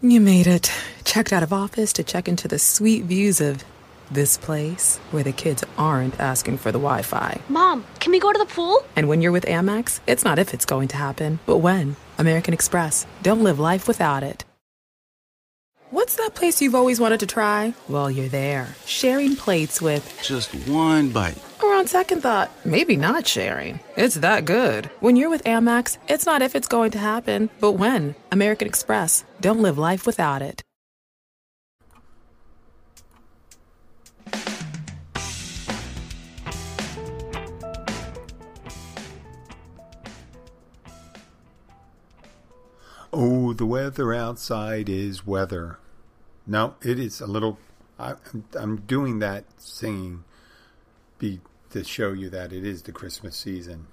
You made it. Checked out of office to check into the sweet views of this place where the kids aren't asking for the Wi Fi. Mom, can we go to the pool? And when you're with Amex, it's not if it's going to happen, but when. American Express. Don't live life without it. What's that place you've always wanted to try? Well, you're there, sharing plates with. Just one bite. Or on second thought, maybe not sharing. It's that good. When you're with Amex, it's not if it's going to happen, but when. American Express. Don't live life without it. Oh, the weather outside is weather. No, it is a little. I, I'm, I'm doing that singing be to show you that it is the Christmas season.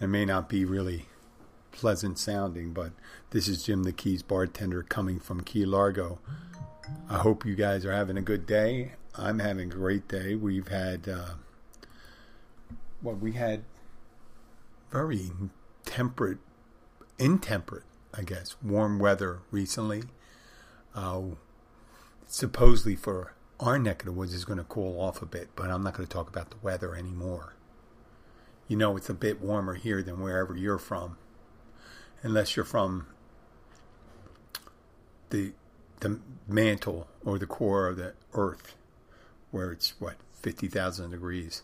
It may not be really pleasant sounding, but this is Jim the Keys bartender coming from Key Largo. I hope you guys are having a good day. I'm having a great day. We've had uh, well, we had very temperate, intemperate I guess, warm weather recently. Uh, supposedly for our neck of the woods is going to cool off a bit, but I'm not going to talk about the weather anymore. You know, it's a bit warmer here than wherever you're from, unless you're from the the mantle or the core of the earth, where it's what fifty thousand degrees.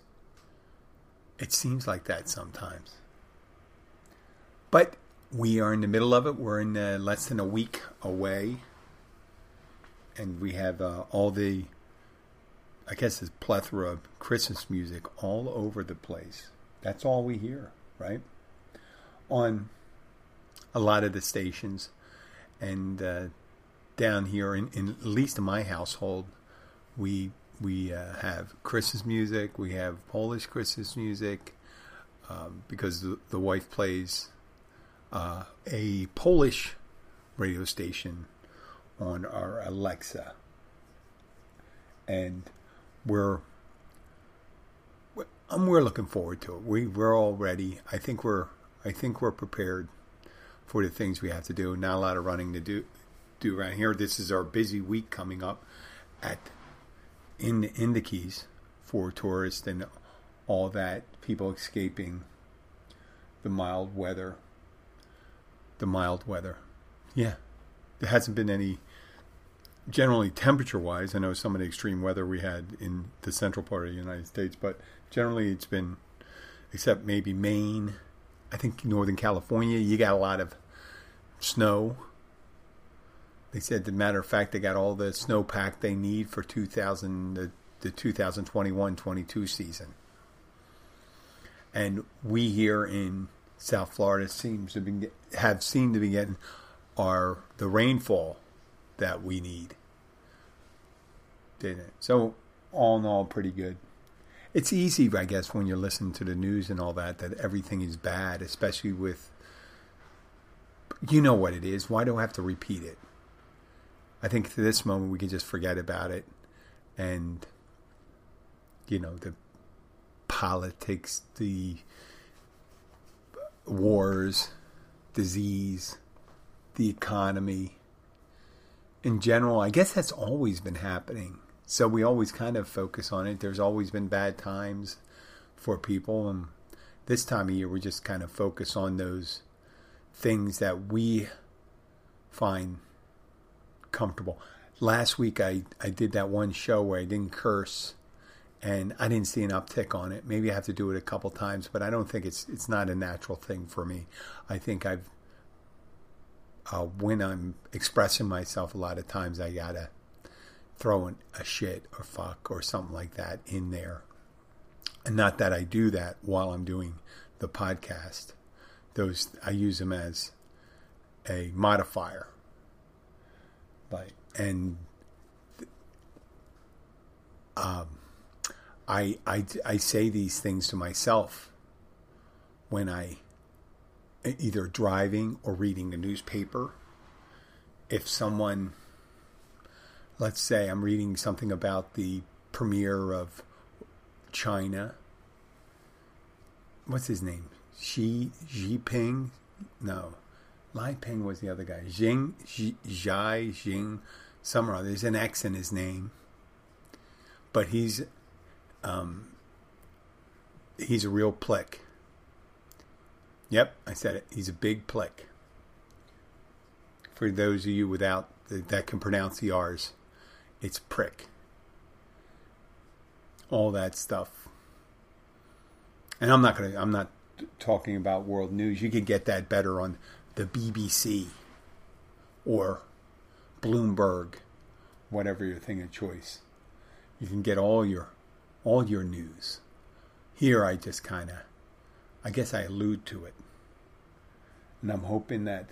It seems like that sometimes, but we are in the middle of it. We're in uh, less than a week away, and we have uh, all the, I guess, this plethora of Christmas music all over the place. That's all we hear, right? On a lot of the stations, and uh, down here, in, in, at least in my household, we we uh, have Christmas music. We have Polish Christmas music um, because the, the wife plays uh, a Polish radio station on our Alexa, and we're we're looking forward to it. We we're all ready. I think we're I think we're prepared for the things we have to do. Not a lot of running to do do around here. This is our busy week coming up at in in the Keys for tourists and all that people escaping the mild weather the mild weather. Yeah, there hasn't been any. Generally, temperature wise, I know some of the extreme weather we had in the central part of the United States, but generally it's been, except maybe Maine, I think Northern California, you got a lot of snow. They said, a matter of fact, they got all the snowpack they need for 2000, the, the 2021-22 season. And we here in South Florida seems to be have seemed to be getting are the rainfall that we need. Didn't it? So all in all, pretty good. It's easy, I guess, when you're listening to the news and all that, that everything is bad, especially with. You know what it is. Why do I have to repeat it? I think to this moment we can just forget about it, and you know the politics, the wars, disease, the economy. In general, I guess that's always been happening. So we always kind of focus on it. There's always been bad times for people. And this time of year, we just kind of focus on those things that we find comfortable. Last week, I, I did that one show where I didn't curse and I didn't see an uptick on it. Maybe I have to do it a couple times, but I don't think it's it's not a natural thing for me. I think I've uh, when I'm expressing myself, a lot of times I gotta throw in a shit or fuck or something like that in there, and not that I do that while I'm doing the podcast. Those I use them as a modifier, like and um I, I, I say these things to myself when I either driving or reading the newspaper. If someone, let's say I'm reading something about the premier of China, what's his name? Xi Jinping? No, Lai Ping was the other guy. Jing, Zhai, Jing, some or other. There's an X in his name. But he's, um, he's a real plick. Yep, I said it. He's a big plick. For those of you without that can pronounce the R's, it's prick. All that stuff. And I'm not gonna. I'm not talking about world news. You could get that better on the BBC or Bloomberg, whatever your thing of choice. You can get all your all your news. Here I just kind of I guess I allude to it. And I'm hoping that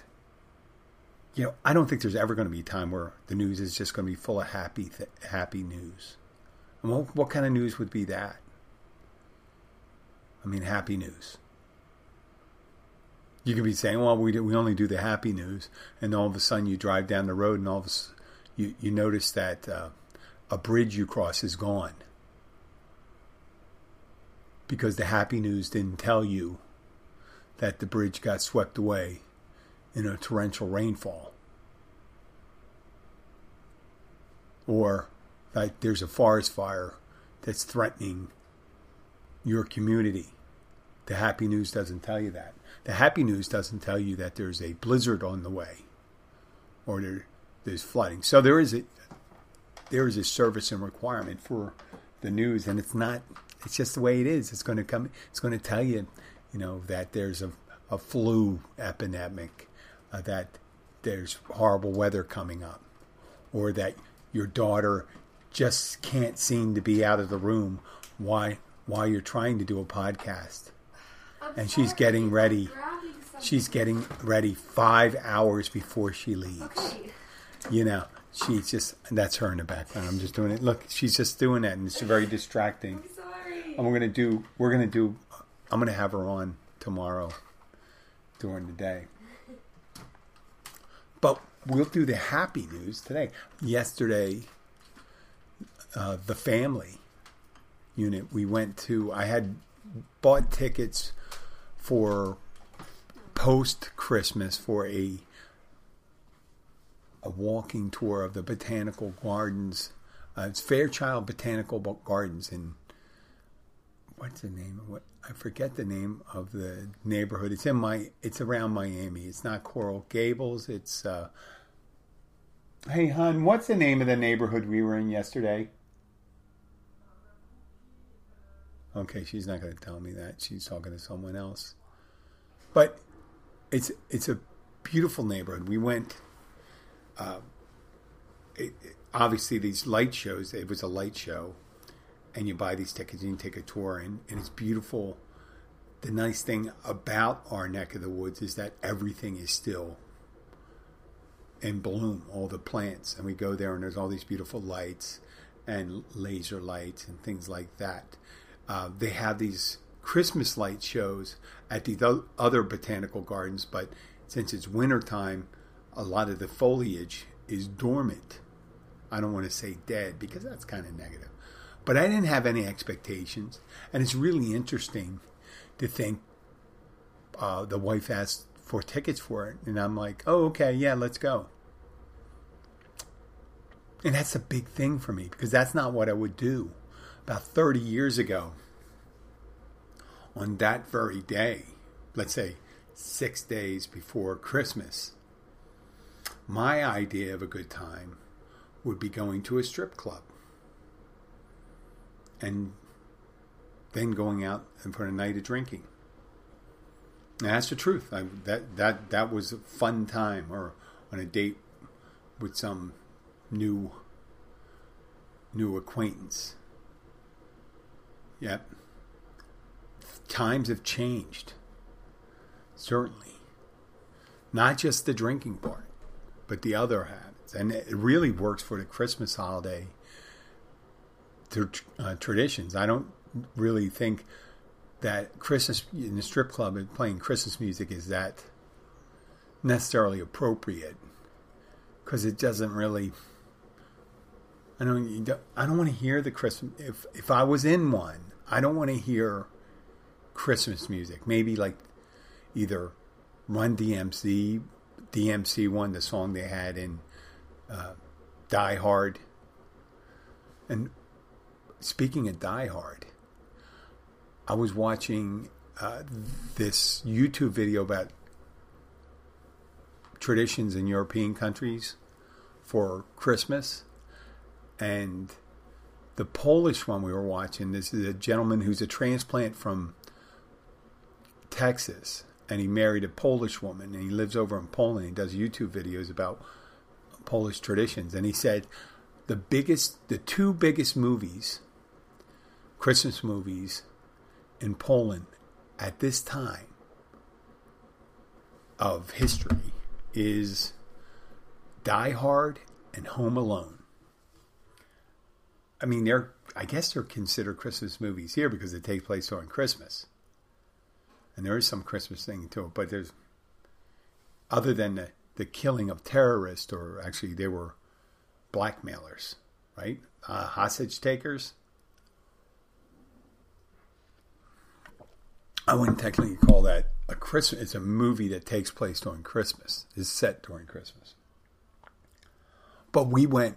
you know, I don't think there's ever going to be a time where the news is just going to be full of happy th- happy news. What, what kind of news would be that? I mean, happy news. You could be saying, "Well, we do, we only do the happy news," and all of a sudden you drive down the road, and all of a you you notice that uh, a bridge you cross is gone because the happy news didn't tell you that the bridge got swept away in a torrential rainfall, or that there's a forest fire that's threatening your community. The happy news doesn't tell you that. The happy news doesn't tell you that there's a blizzard on the way or there, there's flooding. So there is a there is a service and requirement for the news, and it's not. It's just the way it is. It's going to come. It's going to tell you, you know, that there's a a flu epidemic, uh, that there's horrible weather coming up, or that your daughter just can't seem to be out of the room. Why? While you're trying to do a podcast and she's getting ready. She's getting ready five hours before she leaves. Okay. You know, she's just that's her in the background. I'm just doing it. Look, she's just doing that, and it's very distracting. And we're gonna do. We're gonna do. I'm gonna have her on tomorrow during the day. But we'll do the happy news today. Yesterday, uh, the family unit. We went to. I had bought tickets for post Christmas for a a walking tour of the botanical gardens. Uh, it's Fairchild Botanical Gardens in what's the name of what I forget the name of the neighborhood. It's in my it's around Miami. It's not Coral Gables. It's uh, Hey hun, what's the name of the neighborhood we were in yesterday? Okay, she's not going to tell me that. She's talking to someone else. But it's it's a beautiful neighborhood. We went. Uh, it, it- obviously, these light shows. It was a light show, and you buy these tickets and you take a tour, and, and it's beautiful. The nice thing about our neck of the woods is that everything is still in bloom, all the plants. And we go there, and there's all these beautiful lights and laser lights and things like that. Uh, they have these Christmas light shows at the other botanical gardens, but since it's wintertime, a lot of the foliage is dormant. I don't want to say dead because that's kind of negative. But I didn't have any expectations. And it's really interesting to think uh, the wife asked for tickets for it. And I'm like, oh, okay, yeah, let's go. And that's a big thing for me because that's not what I would do. About 30 years ago, on that very day, let's say six days before Christmas, my idea of a good time would be going to a strip club and then going out and for a night of drinking. And that's the truth. I, that that that was a fun time, or on a date with some new new acquaintance. Yep. Times have changed. Certainly. Not just the drinking part, but the other habits. And it really works for the Christmas holiday uh, traditions. I don't really think that Christmas in the strip club and playing Christmas music is that necessarily appropriate because it doesn't really. I don't. don't- I don't want to hear the Christmas. If if I was in one, I don't want to hear Christmas music. Maybe like either Run DMC DMC one, the song they had in uh, Die Hard. And speaking of Die Hard, I was watching uh, this YouTube video about traditions in European countries for Christmas. And the Polish one we were watching, this is a gentleman who's a transplant from Texas. And he married a Polish woman and he lives over in Poland. He does YouTube videos about Polish traditions. And he said the biggest, the two biggest movies, Christmas movies in Poland at this time of history is Die Hard and Home Alone. I mean, they're I guess they're considered Christmas movies here because they take place during Christmas, and there is some Christmas thing to it. But there's other than the the killing of terrorists, or actually they were blackmailers, right? Uh, hostage takers. I wouldn't technically call that a Christmas. It's a movie that takes place during Christmas. Is set during Christmas. But we went.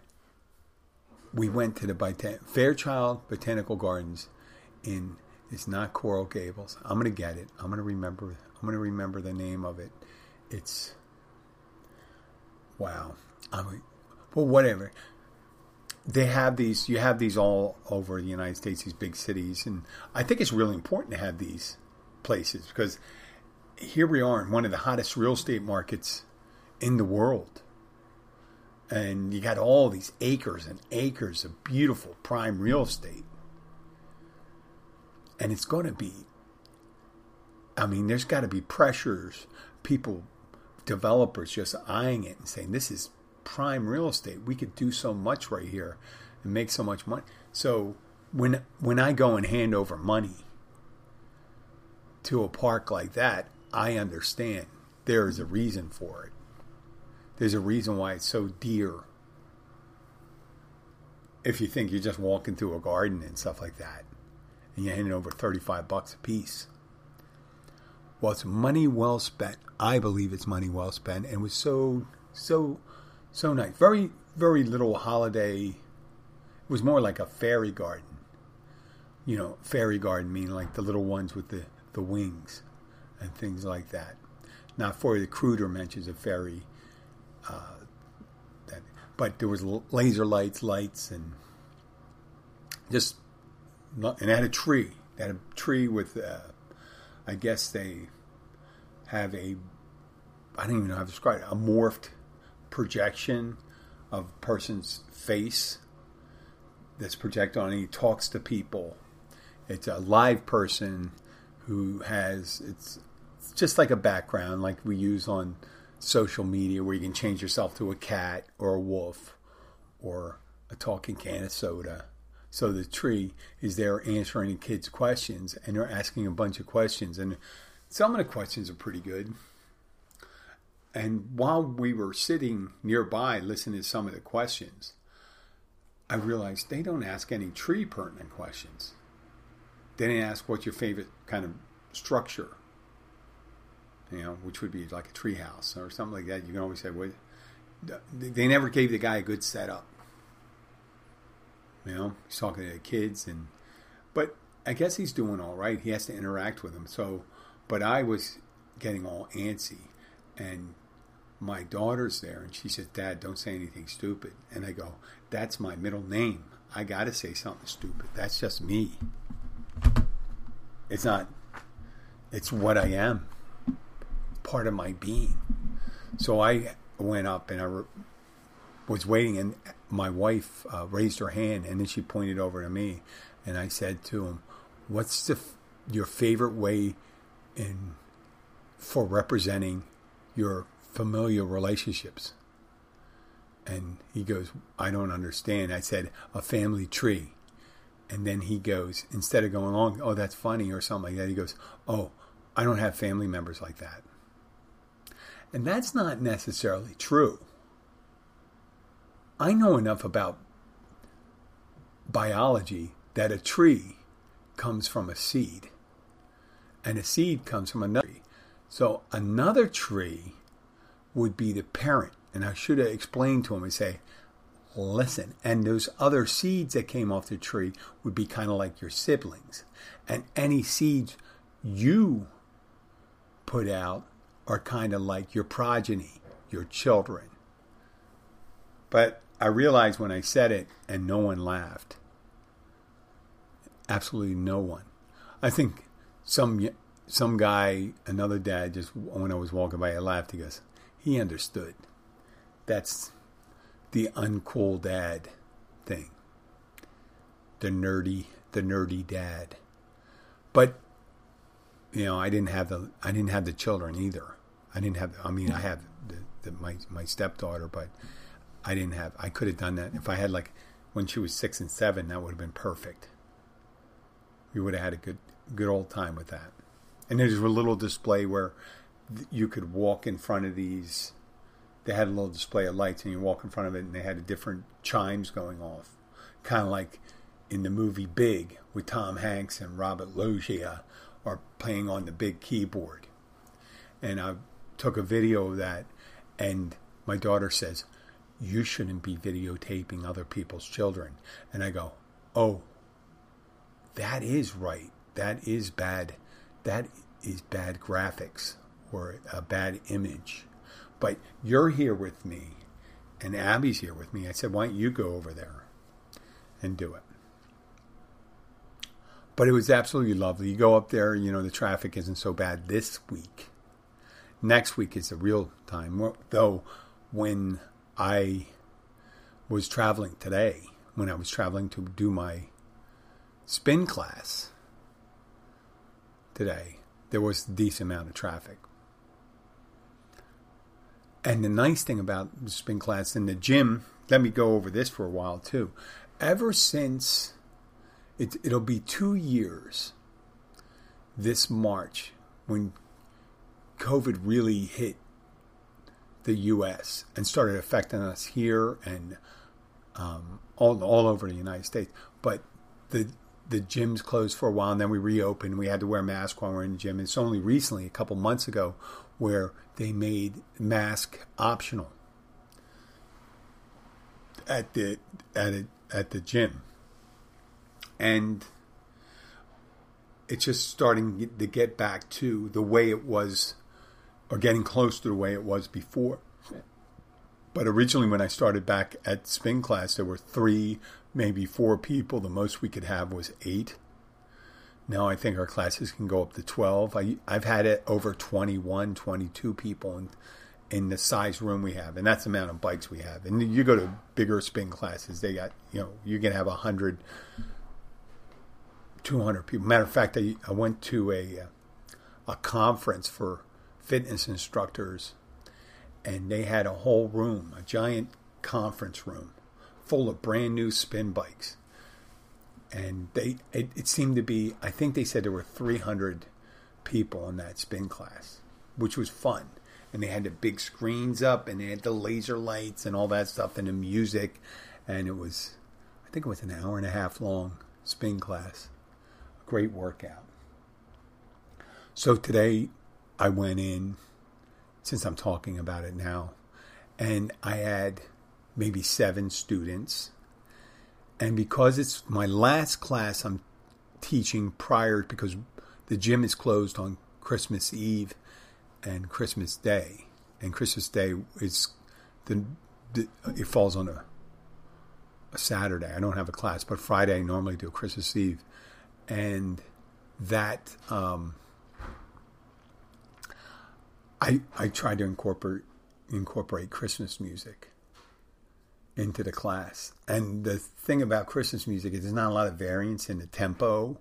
We went to the Botan- Fairchild Botanical Gardens in. It's not Coral Gables. I'm gonna get it. I'm gonna remember. I'm gonna remember the name of it. It's. Wow. I mean, well, whatever. They have these. You have these all over the United States. These big cities, and I think it's really important to have these places because here we are in one of the hottest real estate markets in the world. And you got all these acres and acres of beautiful prime real estate. And it's going to be, I mean, there's got to be pressures, people, developers just eyeing it and saying, this is prime real estate. We could do so much right here and make so much money. So when when I go and hand over money to a park like that, I understand there is a reason for it. There's a reason why it's so dear. If you think you're just walking through a garden and stuff like that, and you're handing over 35 bucks a piece. Well, it's money well spent. I believe it's money well spent, and it was so, so, so nice. Very, very little holiday. It was more like a fairy garden. You know, fairy garden meaning like the little ones with the, the wings and things like that. Now, for the Cruder mentions a fairy, uh, that, but there was laser lights, lights, and just and had a tree. They had a tree with, uh, I guess they have a, I don't even know how to describe it, a morphed projection of person's face that's projected on. And he talks to people. It's a live person who has it's, just like a background like we use on social media where you can change yourself to a cat or a wolf or a talking can of soda. So the tree is there answering the kids' questions and they're asking a bunch of questions and some of the questions are pretty good. And while we were sitting nearby listening to some of the questions, I realized they don't ask any tree pertinent questions. They didn't ask what's your favorite kind of structure, you know, which would be like a treehouse or something like that. You can always say, well, they never gave the guy a good setup. You know, he's talking to the kids, and but I guess he's doing all right. He has to interact with them. So, but I was getting all antsy, and my daughter's there, and she says, "Dad, don't say anything stupid." And I go, "That's my middle name. I got to say something stupid. That's just me." It's not, it's what I am, part of my being. So I went up and I re- was waiting, and my wife uh, raised her hand, and then she pointed over to me, and I said to him, "What's the f- your favorite way in for representing your familial relationships?" And he goes, "I don't understand." I said, "A family tree." And then he goes, instead of going along, oh, that's funny or something like that, he goes, oh, I don't have family members like that. And that's not necessarily true. I know enough about biology that a tree comes from a seed, and a seed comes from another tree. So another tree would be the parent. And I should have explained to him and say, listen. And those other seeds that came off the tree would be kind of like your siblings. And any seeds you put out are kind of like your progeny, your children. But I realized when I said it, and no one laughed. Absolutely no one. I think some some guy, another dad, just when I was walking by, I laughed. He goes, he understood. That's the uncool dad thing. The nerdy, the nerdy dad. But you know, I didn't have the I didn't have the children either. I didn't have. I mean, I have the, the, my my stepdaughter, but I didn't have. I could have done that if I had like when she was six and seven. That would have been perfect. We would have had a good good old time with that. And there's a little display where you could walk in front of these. They had a little display of lights, and you walk in front of it, and they had different chimes going off, kind of like in the movie Big with Tom Hanks and Robert Loggia are playing on the big keyboard. And I took a video of that, and my daughter says, You shouldn't be videotaping other people's children. And I go, Oh, that is right. That is bad. That is bad graphics or a bad image. But you're here with me, and Abby's here with me. I said, Why don't you go over there and do it? But it was absolutely lovely. You go up there, you know, the traffic isn't so bad this week. Next week is the real time. Though, when I was traveling today, when I was traveling to do my spin class today, there was a decent amount of traffic. And the nice thing about spin class in the gym, let me go over this for a while too. Ever since it, it'll be two years this March when COVID really hit the U.S. and started affecting us here and um, all all over the United States. But the the gyms closed for a while, and then we reopened. We had to wear masks while we we're in the gym. It's only recently, a couple months ago, where they made mask optional at the at a, at the gym and it's just starting to get back to the way it was, or getting close to the way it was before. But originally, when I started back at spin class, there were three, maybe four people. The most we could have was eight. Now I think our classes can go up to 12. I, I've had it over 21, 22 people in, in the size room we have. And that's the amount of bikes we have. And you go to bigger spin classes, they got, you know, you can have 100, 200 people. Matter of fact, I, I went to a, uh, a conference for fitness instructors, and they had a whole room, a giant conference room, full of brand new spin bikes. And they it, it seemed to be, I think they said there were 300 people in that spin class, which was fun. And they had the big screens up, and they had the laser lights and all that stuff, and the music. And it was, I think it was an hour and a half long spin class great workout. So today I went in, since I'm talking about it now, and I had maybe seven students. And because it's my last class I'm teaching prior, because the gym is closed on Christmas Eve and Christmas Day. And Christmas Day is the, the it falls on a, a Saturday. I don't have a class, but Friday I normally do Christmas Eve and that um, I I try to incorporate incorporate Christmas music into the class. And the thing about Christmas music is there's not a lot of variance in the tempo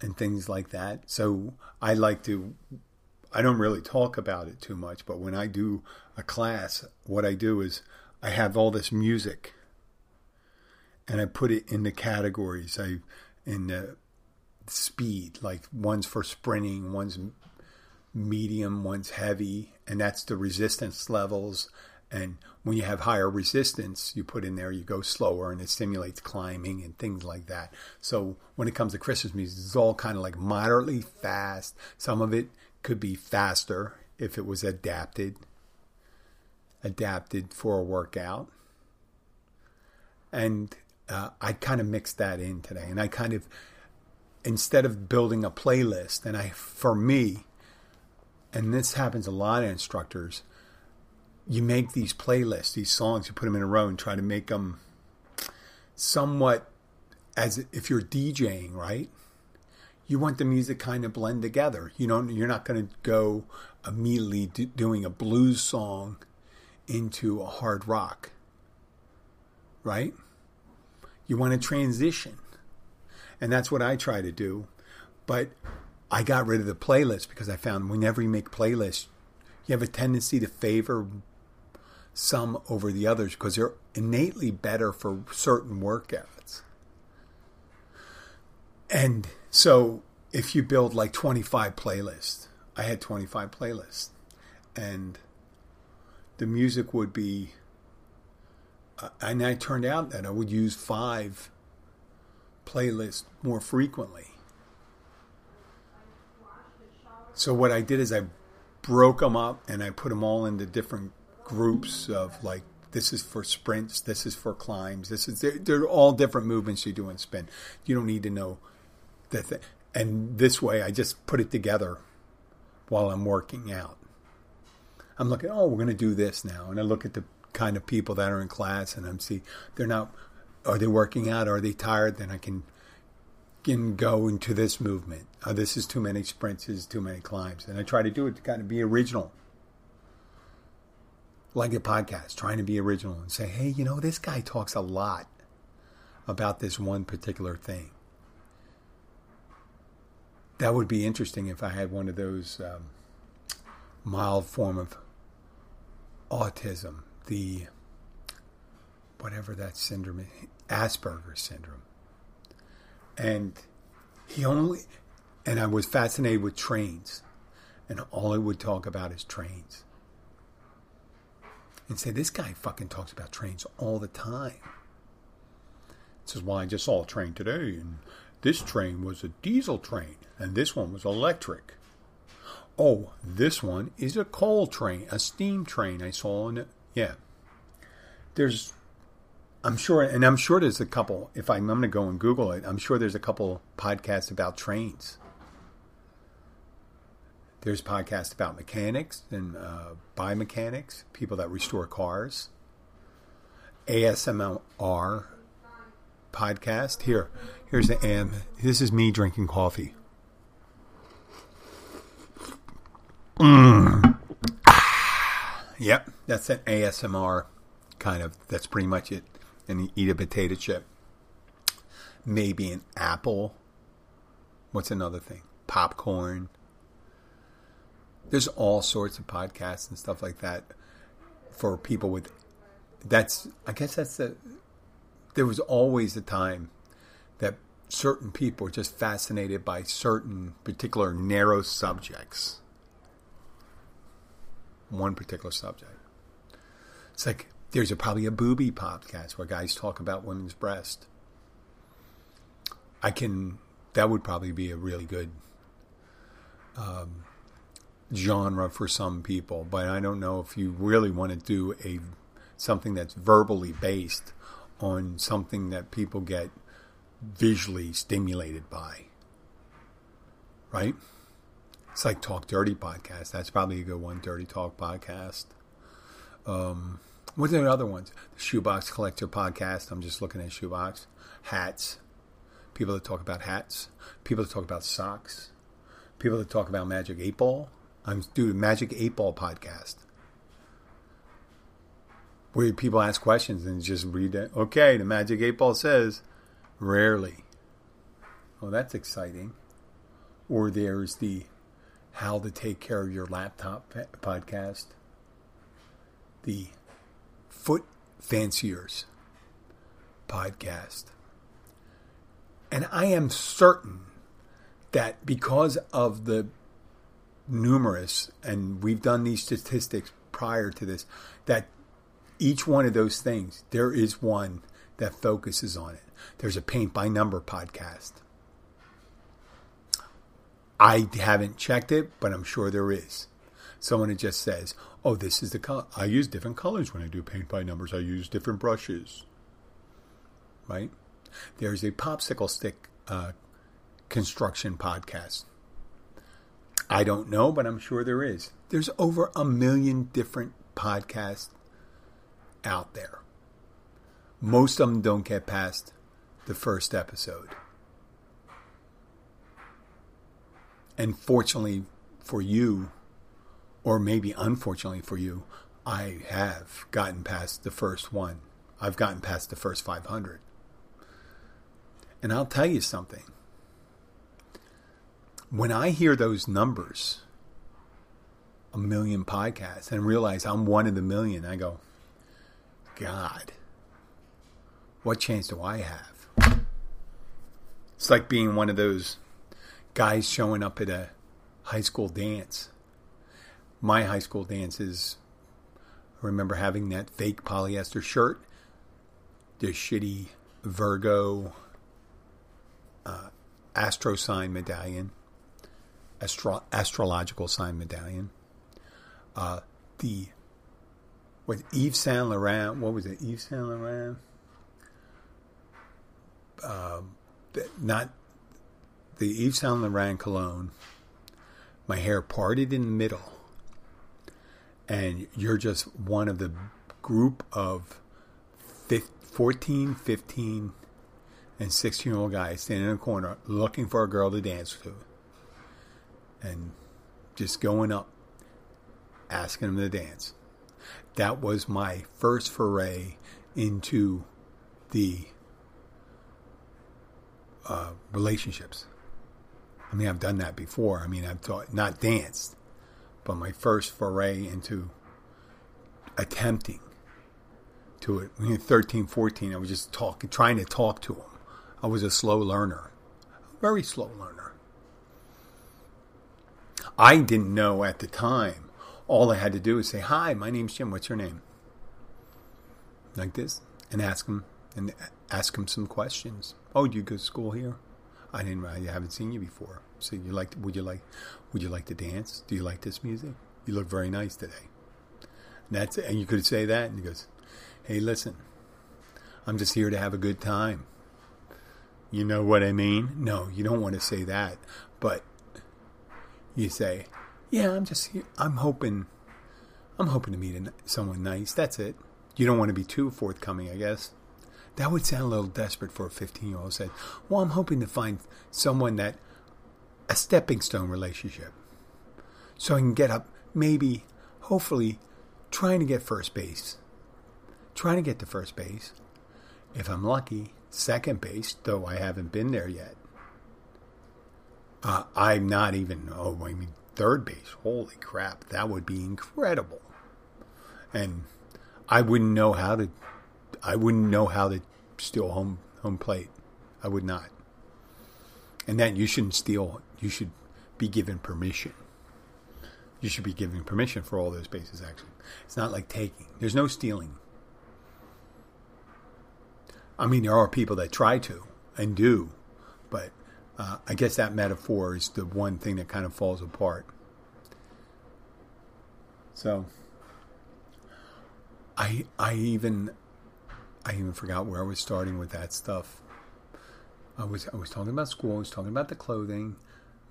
and things like that. So I like to I don't really talk about it too much, but when I do a class, what I do is I have all this music and I put it in the categories. I in the speed, like one's for sprinting, one's medium, one's heavy, and that's the resistance levels. And when you have higher resistance, you put in there, you go slower and it stimulates climbing and things like that. So when it comes to Christmas music, it's all kind of like moderately fast. Some of it could be faster if it was adapted, adapted for a workout. And uh, I kind of mixed that in today. And I kind of, instead of building a playlist, and I, for me, and this happens a lot of instructors, you make these playlists, these songs, you put them in a row and try to make them somewhat as if you're DJing, right? You want the music kind of blend together. You know, you're not going to go immediately do, doing a blues song into a hard rock, right? You want to transition. And that's what I try to do. But I got rid of the playlist because I found whenever you make playlists, you have a tendency to favor some over the others because they're innately better for certain workouts. And so if you build like 25 playlists, I had 25 playlists, and the music would be, and I turned out that I would use five playlists more frequently. So what I did is I broke them up and I put them all into different groups of like this is for sprints, this is for climbs, this is they're, they're all different movements you do in spin. You don't need to know the thing. And this way, I just put it together while I'm working out. I'm looking, oh, we're going to do this now, and I look at the kind of people that are in class, and I'm see they're not. Are they working out? Are they tired? Then I can can go into this movement. Oh, this is too many sprints, is too many climbs. And I try to do it to kind of be original. Like a podcast, trying to be original and say, hey, you know, this guy talks a lot about this one particular thing. That would be interesting if I had one of those um, mild form of autism, the whatever that syndrome is, Asperger's syndrome and he only and I was fascinated with trains, and all he would talk about is trains. And say this guy fucking talks about trains all the time. This is why I just saw a train today, and this train was a diesel train, and this one was electric. Oh, this one is a coal train, a steam train I saw in it. Yeah. There's I'm sure, and I'm sure there's a couple. If I'm, I'm going to go and Google it, I'm sure there's a couple podcasts about trains. There's podcasts about mechanics and uh, biomechanics, people that restore cars. ASMR podcast. Here, here's the AM. This is me drinking coffee. Mm. yep, that's an ASMR kind of. That's pretty much it and eat a potato chip. Maybe an apple. What's another thing? Popcorn. There's all sorts of podcasts and stuff like that for people with. That's I guess that's the. There was always a time that certain people were just fascinated by certain particular narrow subjects. One particular subject. It's like there's a, probably a booby podcast where guys talk about women's breast. I can. That would probably be a really good um, genre for some people, but I don't know if you really want to do a something that's verbally based on something that people get visually stimulated by. Right? It's like Talk Dirty podcast. That's probably a good one. Dirty Talk podcast. Um, what are the other ones? The Shoebox Collector podcast. I'm just looking at Shoebox. Hats. People that talk about hats. People that talk about socks. People that talk about Magic 8 Ball. I'm doing Magic 8 Ball podcast. Where people ask questions and just read it. Okay, the Magic 8 Ball says, rarely. Oh, that's exciting. Or there's the How to Take Care of Your Laptop podcast. The Foot Fanciers podcast. And I am certain that because of the numerous, and we've done these statistics prior to this, that each one of those things, there is one that focuses on it. There's a paint by number podcast. I haven't checked it, but I'm sure there is. Someone just says, "Oh, this is the color. I use different colors when I do paint by numbers. I use different brushes." Right? There's a popsicle stick uh, construction podcast. I don't know, but I'm sure there is. There's over a million different podcasts out there. Most of them don't get past the first episode. And fortunately for you, or maybe unfortunately for you, I have gotten past the first one. I've gotten past the first 500. And I'll tell you something. When I hear those numbers, a million podcasts, and realize I'm one of the million, I go, God, what chance do I have? It's like being one of those guys showing up at a high school dance. My high school dances, I remember having that fake polyester shirt, the shitty Virgo uh, astro sign medallion, astro- astrological sign medallion, uh, the with Yves Saint Laurent. What was it? Yves Saint Laurent. Uh, not the Yves Saint Laurent cologne. My hair parted in the middle, and you're just one of the group of 15, 14, 15, and 16 year old guys standing in a corner looking for a girl to dance to. And just going up, asking them to dance. That was my first foray into the uh, relationships. I mean, I've done that before. I mean, I've taught, not danced, but my first foray into attempting to it. When you're 13, 14, I was just talking, trying to talk to them. I was a slow learner, very slow learner. I didn't know at the time. All I had to do was say, "Hi, my name's Jim. What's your name?" Like this, and ask him and ask him some questions. Oh, do you go to school here? I didn't. I haven't seen you before. So you like? Would you like? Would you like to dance? Do you like this music? You look very nice today. And that's. And you could say that, and he goes, "Hey, listen, I'm just here to have a good time." You know what I mean? No, you don't want to say that, but you say, "Yeah, I'm just. I'm hoping, I'm hoping to meet someone nice." That's it. You don't want to be too forthcoming, I guess. That would sound a little desperate for a 15 year old. Said, "Well, I'm hoping to find someone that a stepping stone relationship, so I can get up, maybe, hopefully, trying to get first base, trying to get to first base. If I'm lucky, second base, though I haven't been there yet. Uh, I'm not even, oh, I mean, third base. Holy crap, that would be incredible. And I wouldn't know how to, I wouldn't know how to steal home home plate. I would not. And that you shouldn't steal. You should be given permission. You should be given permission for all those bases. Actually, it's not like taking. There's no stealing. I mean, there are people that try to and do, but uh, I guess that metaphor is the one thing that kind of falls apart. So, I I even I even forgot where I was starting with that stuff. I was I was talking about school. I was talking about the clothing.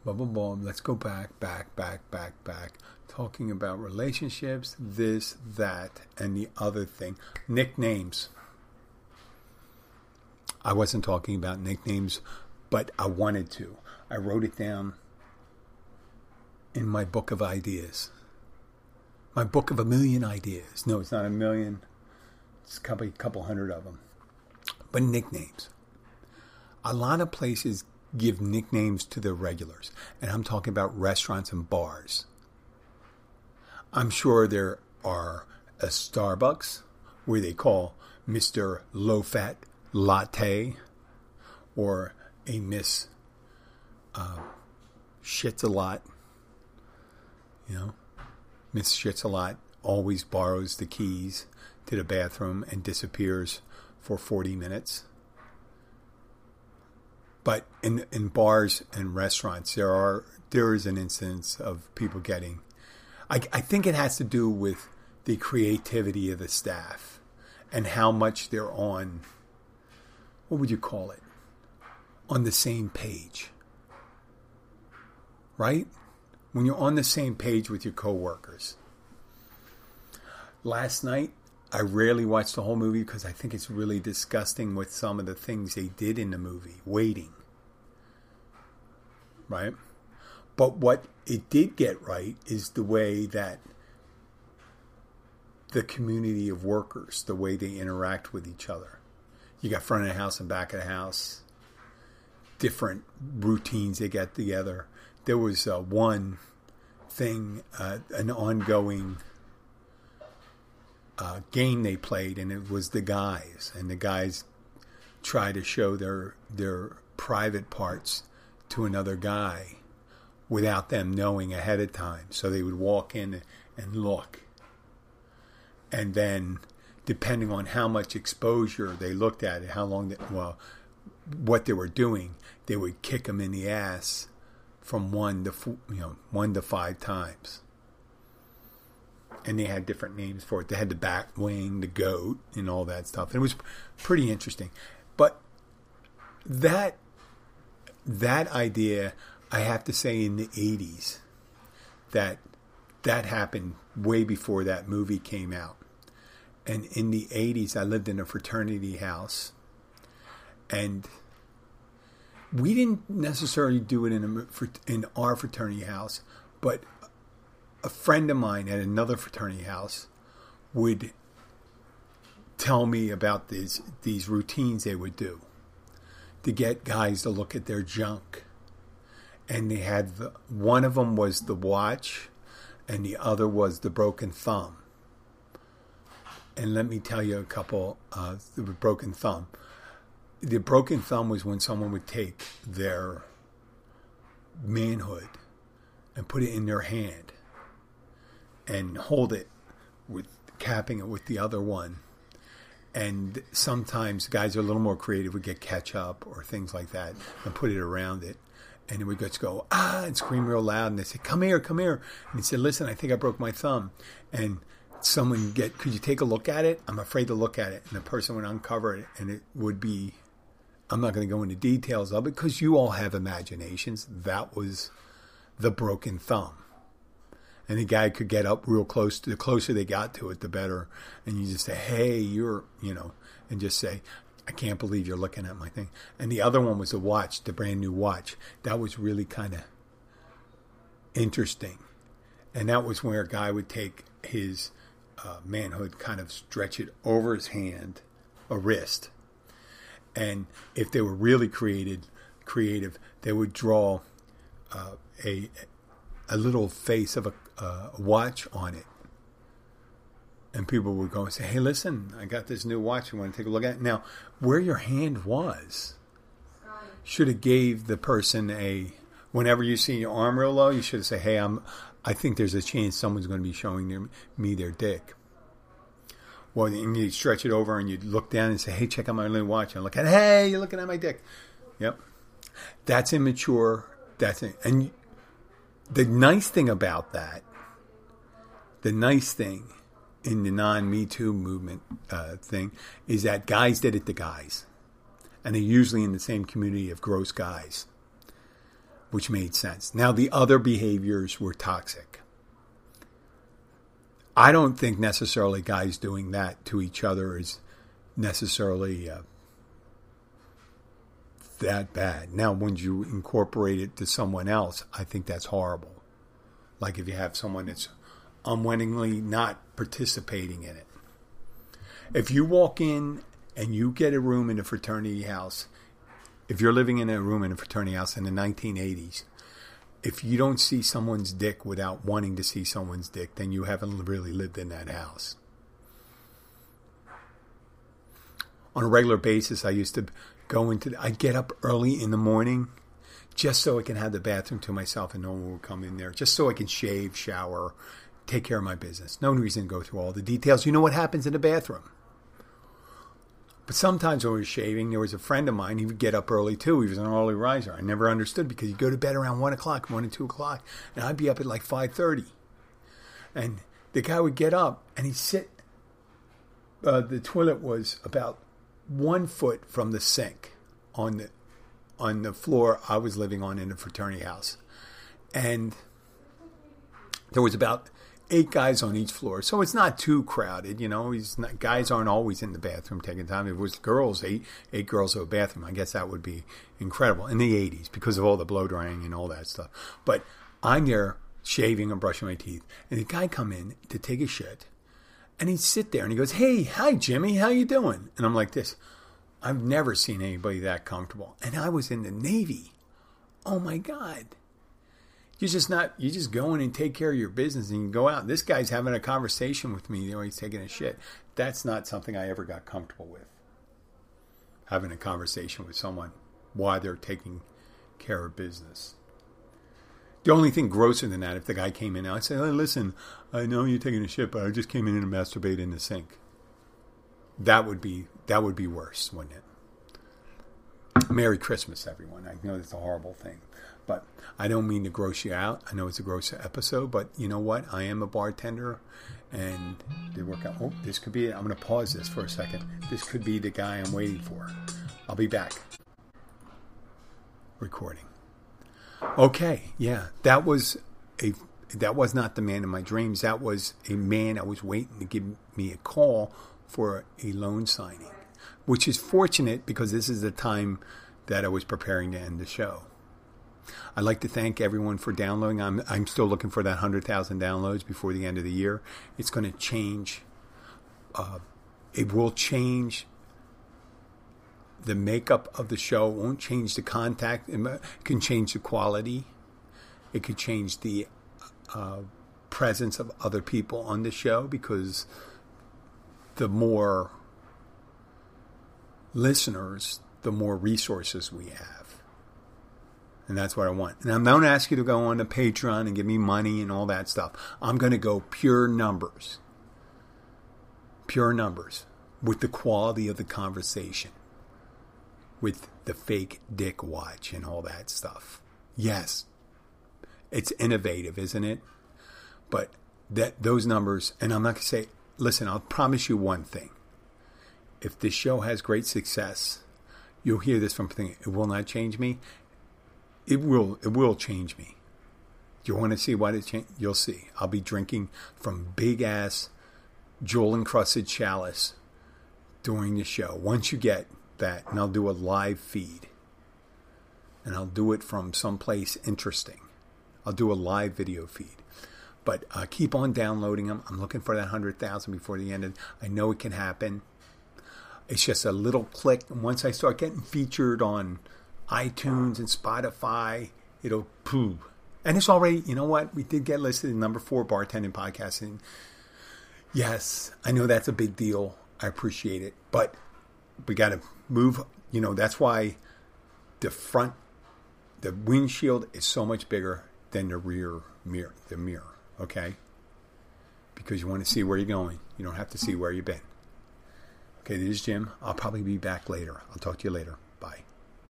Blah blah blah. Let's go back, back, back, back, back. Talking about relationships, this, that, and the other thing. Nicknames. I wasn't talking about nicknames, but I wanted to. I wrote it down in my book of ideas. My book of a million ideas. No, it's not a million. It's a couple, couple hundred of them. But nicknames. A lot of places give nicknames to their regulars, and I'm talking about restaurants and bars. I'm sure there are a Starbucks where they call Mr. Low Fat latte or a Miss uh, Shits a Lot. You know, Miss Shits a Lot always borrows the keys to the bathroom and disappears for 40 minutes. But in in bars and restaurants, there are there is an instance of people getting I, I think it has to do with the creativity of the staff and how much they're on, what would you call it? On the same page. Right? When you're on the same page with your coworkers. Last night, I rarely watch the whole movie because I think it's really disgusting with some of the things they did in the movie. Waiting. Right? But what it did get right is the way that the community of workers, the way they interact with each other. You got front of the house and back of the house, different routines they get together. There was uh, one thing, uh, an ongoing uh, game they played, and it was the guys, and the guys try to show their their private parts to another guy without them knowing ahead of time. So they would walk in and look, and then depending on how much exposure they looked at it, how long, they, well, what they were doing, they would kick them in the ass from one to four, you know one to five times and they had different names for it. They had the back wing, the goat, and all that stuff. And it was pretty interesting. But that that idea, I have to say, in the '80s, that that happened way before that movie came out. And in the '80s, I lived in a fraternity house, and we didn't necessarily do it in a, in our fraternity house, but a friend of mine at another fraternity house would tell me about these these routines they would do to get guys to look at their junk. And they had the, one of them was the watch, and the other was the broken thumb. And let me tell you a couple. Uh, the broken thumb. The broken thumb was when someone would take their manhood and put it in their hand and hold it with capping it with the other one. And sometimes guys are a little more creative, would get ketchup or things like that and put it around it. And it would just go, ah, and scream real loud. And they say, come here, come here. And he said, listen, I think I broke my thumb. And someone get, could you take a look at it? I'm afraid to look at it. And the person would uncover it and it would be, I'm not going to go into details of it because you all have imaginations. That was the broken thumb and the guy could get up real close. To, the closer they got to it, the better. And you just say, "Hey, you're," you know, and just say, "I can't believe you're looking at my thing." And the other one was a watch, the brand new watch. That was really kind of interesting, and that was where a guy would take his uh, manhood, kind of stretch it over his hand, a wrist, and if they were really created, creative, they would draw uh, a a little face of a uh, watch on it. And people would go and say, "Hey, listen, I got this new watch. You want to take a look at it?" Now, where your hand was should have gave the person a. Whenever you see your arm real low, you should have said, "Hey, I'm. I think there's a chance someone's going to be showing their, me their dick." Well, you stretch it over and you look down and say, "Hey, check out my little watch." And look at, "Hey, you're looking at my dick." Yep, that's immature. That's it. and the nice thing about that, the nice thing in the non Me Too movement uh, thing is that guys did it to guys. And they're usually in the same community of gross guys, which made sense. Now, the other behaviors were toxic. I don't think necessarily guys doing that to each other is necessarily uh, that bad. Now, when you incorporate it to someone else, I think that's horrible. Like if you have someone that's unwittingly not participating in it. If you walk in and you get a room in a fraternity house, if you're living in a room in a fraternity house in the 1980s, if you don't see someone's dick without wanting to see someone's dick, then you haven't really lived in that house. On a regular basis, I used to go into, I'd get up early in the morning just so I can have the bathroom to myself and no one will come in there, just so I can shave, shower, take care of my business. No reason to go through all the details. You know what happens in the bathroom. But sometimes when I was shaving, there was a friend of mine, he would get up early too. He was an early riser. I never understood because he'd go to bed around 1 o'clock, 1 and 2 o'clock, and I'd be up at like 5.30. And the guy would get up and he'd sit. Uh, the toilet was about one foot from the sink on the on the floor I was living on in the fraternity house, and there was about eight guys on each floor, so it's not too crowded. You know, not, guys aren't always in the bathroom taking time. If it was girls, eight eight girls in a bathroom, I guess that would be incredible in the '80s because of all the blow drying and all that stuff. But I'm there shaving and brushing my teeth, and the guy come in to take a shit, and he'd sit there and he goes, "Hey, hi Jimmy, how you doing?" And I'm like this. I've never seen anybody that comfortable, and I was in the Navy. Oh my God you're just not you just go in and take care of your business and you go out. This guy's having a conversation with me you know he's taking a shit. That's not something i ever got comfortable with. Having a conversation with someone while they're taking care of business. The only thing grosser than that if the guy came in and i'd say hey, listen i know you're taking a shit but i just came in and masturbate in the sink. That would be that would be worse wouldn't it? Merry christmas everyone. I know that's a horrible thing but I don't mean to gross you out. I know it's a gross episode, but you know what? I am a bartender and they work out. Oh, this could be it. I'm going to pause this for a second. This could be the guy I'm waiting for. I'll be back. Recording. Okay, yeah, that was a that was not the man in my dreams. That was a man I was waiting to give me a call for a loan signing, which is fortunate because this is the time that I was preparing to end the show. I'd like to thank everyone for downloading. I'm, I'm still looking for that 100,000 downloads before the end of the year. It's going to change. Uh, it will change the makeup of the show. It won't change the contact. It can change the quality. It could change the uh, presence of other people on the show because the more listeners, the more resources we have. And that's what I want. And I'm not going to ask you to go on to Patreon and give me money and all that stuff. I'm going to go pure numbers. Pure numbers with the quality of the conversation, with the fake dick watch and all that stuff. Yes, it's innovative, isn't it? But that those numbers, and I'm not going to say, listen, I'll promise you one thing. If this show has great success, you'll hear this from thinking, it will not change me it will it will change me. You want to see what it change? You'll see. I'll be drinking from big ass jewel encrusted chalice during the show. Once you get that, and I'll do a live feed, and I'll do it from someplace interesting. I'll do a live video feed. But uh, keep on downloading them. I'm looking for that hundred thousand before the end. Of, I know it can happen. It's just a little click. And once I start getting featured on iTunes and Spotify. It'll poo. And it's already, you know what? We did get listed in number four bartending podcasting. Yes, I know that's a big deal. I appreciate it. But we got to move. You know, that's why the front, the windshield is so much bigger than the rear mirror, the mirror. Okay? Because you want to see where you're going. You don't have to see where you've been. Okay, this is Jim. I'll probably be back later. I'll talk to you later. Bye.